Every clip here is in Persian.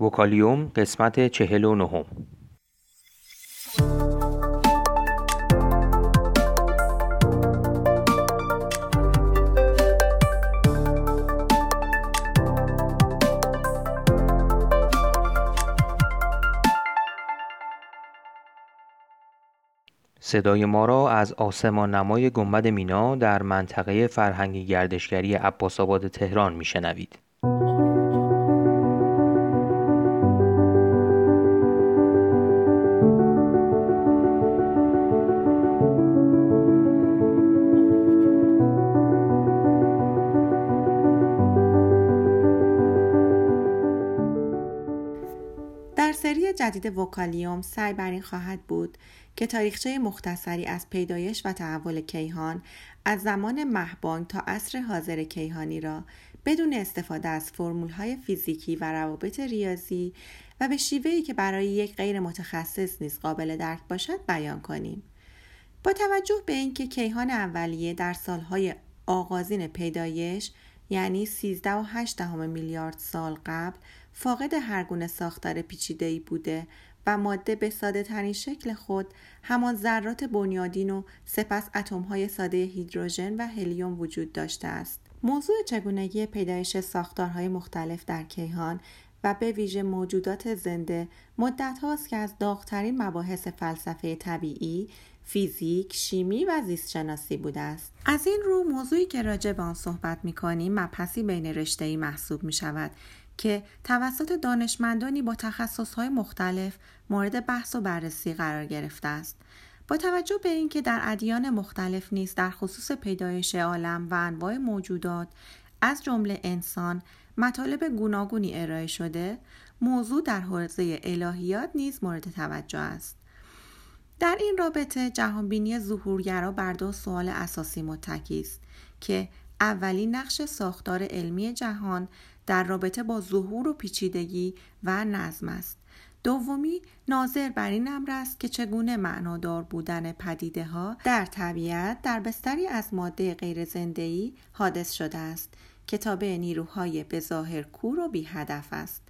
وکالیوم قسمت چهل و نهم صدای ما را از آسمان نمای گنبد مینا در منطقه فرهنگی گردشگری عباس آباد تهران میشنوید. سری جدید وکالیوم سعی بر این خواهد بود که تاریخچه مختصری از پیدایش و تحول کیهان از زمان مهبانگ تا عصر حاضر کیهانی را بدون استفاده از های فیزیکی و روابط ریاضی و به شیوهی که برای یک غیر متخصص نیز قابل درک باشد بیان کنیم. با توجه به اینکه کیهان اولیه در سالهای آغازین پیدایش یعنی 13.8 میلیارد سال قبل فاقد هر گونه ساختار پیچیده‌ای بوده و ماده به ساده ترین شکل خود همان ذرات بنیادین و سپس اتم های ساده هیدروژن و هلیوم وجود داشته است. موضوع چگونگی پیدایش ساختارهای مختلف در کیهان و به ویژه موجودات زنده مدت هاست که از داغترین مباحث فلسفه طبیعی، فیزیک، شیمی و زیست شناسی بوده است. از این رو موضوعی که راجع به آن صحبت می کنیم مبحثی بین رشته محسوب می شود که توسط دانشمندانی با تخصصهای مختلف مورد بحث و بررسی قرار گرفته است. با توجه به اینکه در ادیان مختلف نیز در خصوص پیدایش عالم و انواع موجودات از جمله انسان مطالب گوناگونی ارائه شده موضوع در حوزه الهیات نیز مورد توجه است در این رابطه جهانبینی ظهورگرا بر دو سوال اساسی متکی است که اولین نقش ساختار علمی جهان در رابطه با ظهور و پیچیدگی و نظم است. دومی ناظر بر این امر است که چگونه معنادار بودن پدیده ها در طبیعت در بستری از ماده غیر زندهی حادث شده است. که تابع نیروهای به ظاهر کور و بی هدف است.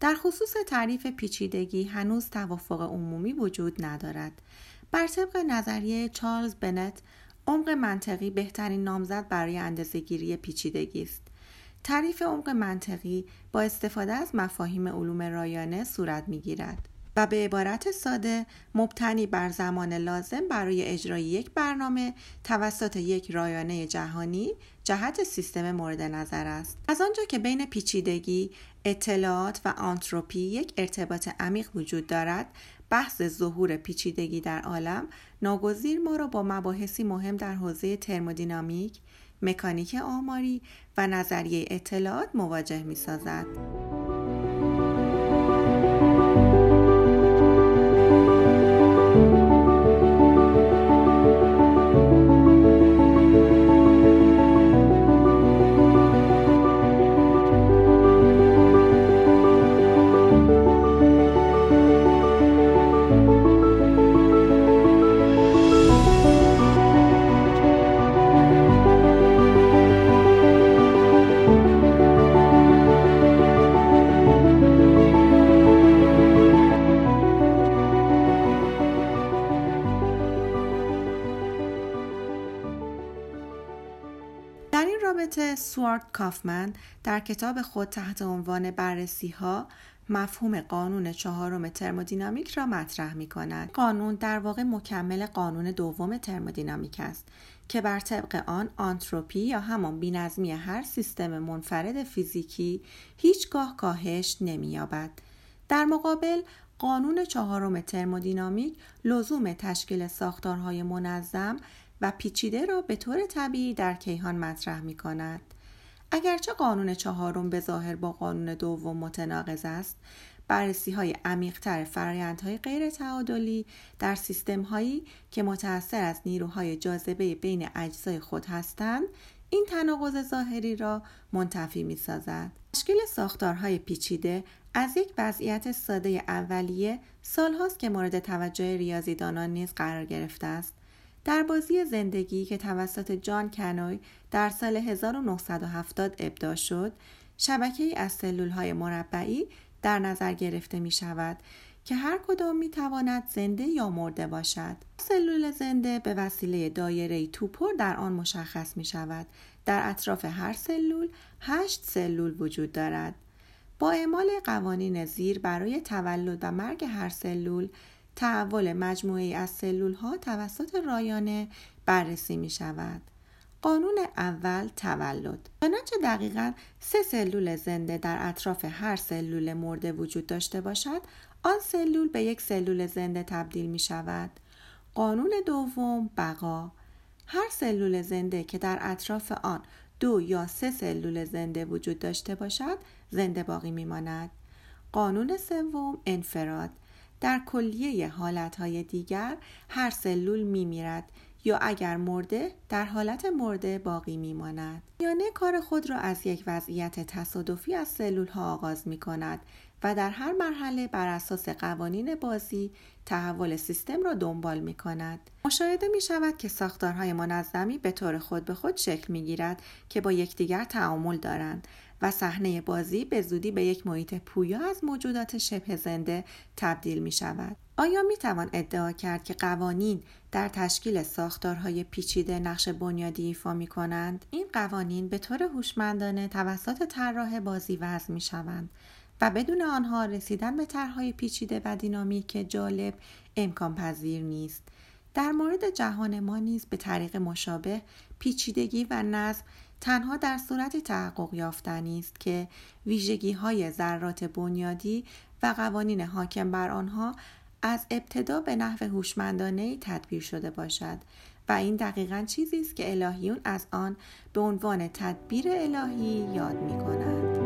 در خصوص تعریف پیچیدگی هنوز توافق عمومی وجود ندارد. بر طبق نظریه چارلز بنت عمق منطقی بهترین نامزد برای اندازهگیری پیچیدگی است. تعریف عمق منطقی با استفاده از مفاهیم علوم رایانه صورت می گیرد و به عبارت ساده مبتنی بر زمان لازم برای اجرای یک برنامه توسط یک رایانه جهانی جهت سیستم مورد نظر است از آنجا که بین پیچیدگی اطلاعات و آنتروپی یک ارتباط عمیق وجود دارد بحث ظهور پیچیدگی در عالم ناگزیر ما را با مباحثی مهم در حوزه ترمودینامیک مکانیک آماری و نظریه اطلاعات مواجه می سازد. سوارت کافمن در کتاب خود تحت عنوان بررسی ها مفهوم قانون چهارم ترمودینامیک را مطرح می کند. قانون در واقع مکمل قانون دوم ترمودینامیک است که بر طبق آن آنتروپی یا همان بینظمی هر سیستم منفرد فیزیکی هیچگاه کاهش نمییابد. در مقابل قانون چهارم ترمودینامیک لزوم تشکیل ساختارهای منظم و پیچیده را به طور طبیعی در کیهان مطرح می کند. اگرچه قانون چهارم به ظاهر با قانون دوم متناقض است بررسی های عمیقتر فرایندهای غیر تعادلی در سیستم هایی که متأثر از نیروهای جاذبه بین اجزای خود هستند این تناقض ظاهری را منتفی می سازد. تشکیل ساختارهای پیچیده از یک وضعیت ساده اولیه سالهاست که مورد توجه ریاضیدانان نیز قرار گرفته است در بازی زندگی که توسط جان کنوی در سال 1970 ابدا شد، شبکه ای از سلول های مربعی در نظر گرفته می شود که هر کدام می تواند زنده یا مرده باشد. سلول زنده به وسیله دایره توپر در آن مشخص می شود. در اطراف هر سلول هشت سلول وجود دارد. با اعمال قوانین زیر برای تولد و مرگ هر سلول تحول مجموعه از سلول ها توسط رایانه بررسی می شود. قانون اول تولد چنانچه دقیقا سه سلول زنده در اطراف هر سلول مرده وجود داشته باشد آن سلول به یک سلول زنده تبدیل می شود قانون دوم بقا هر سلول زنده که در اطراف آن دو یا سه سلول زنده وجود داشته باشد زنده باقی می ماند. قانون سوم انفراد در کلیه حالتهای دیگر هر سلول می میرد یا اگر مرده در حالت مرده باقی می ماند. یانه کار خود را از یک وضعیت تصادفی از سلول ها آغاز می کند و در هر مرحله بر اساس قوانین بازی تحول سیستم را دنبال می کند. مشاهده می شود که ساختارهای منظمی به طور خود به خود شکل می گیرد که با یکدیگر تعامل دارند و صحنه بازی به زودی به یک محیط پویا از موجودات شبه زنده تبدیل می شود. آیا می توان ادعا کرد که قوانین در تشکیل ساختارهای پیچیده نقش بنیادی ایفا می کنند؟ این قوانین به طور هوشمندانه توسط طراح بازی وضع می شوند و بدون آنها رسیدن به طرحهای پیچیده و دینامیک جالب امکان پذیر نیست. در مورد جهان ما نیز به طریق مشابه پیچیدگی و نظم تنها در صورت تحقق یافتنی است که ویژگی های ذرات بنیادی و قوانین حاکم بر آنها از ابتدا به نحو هوشمندانه تدبیر شده باشد و این دقیقا چیزی است که الهیون از آن به عنوان تدبیر الهی یاد می کنند.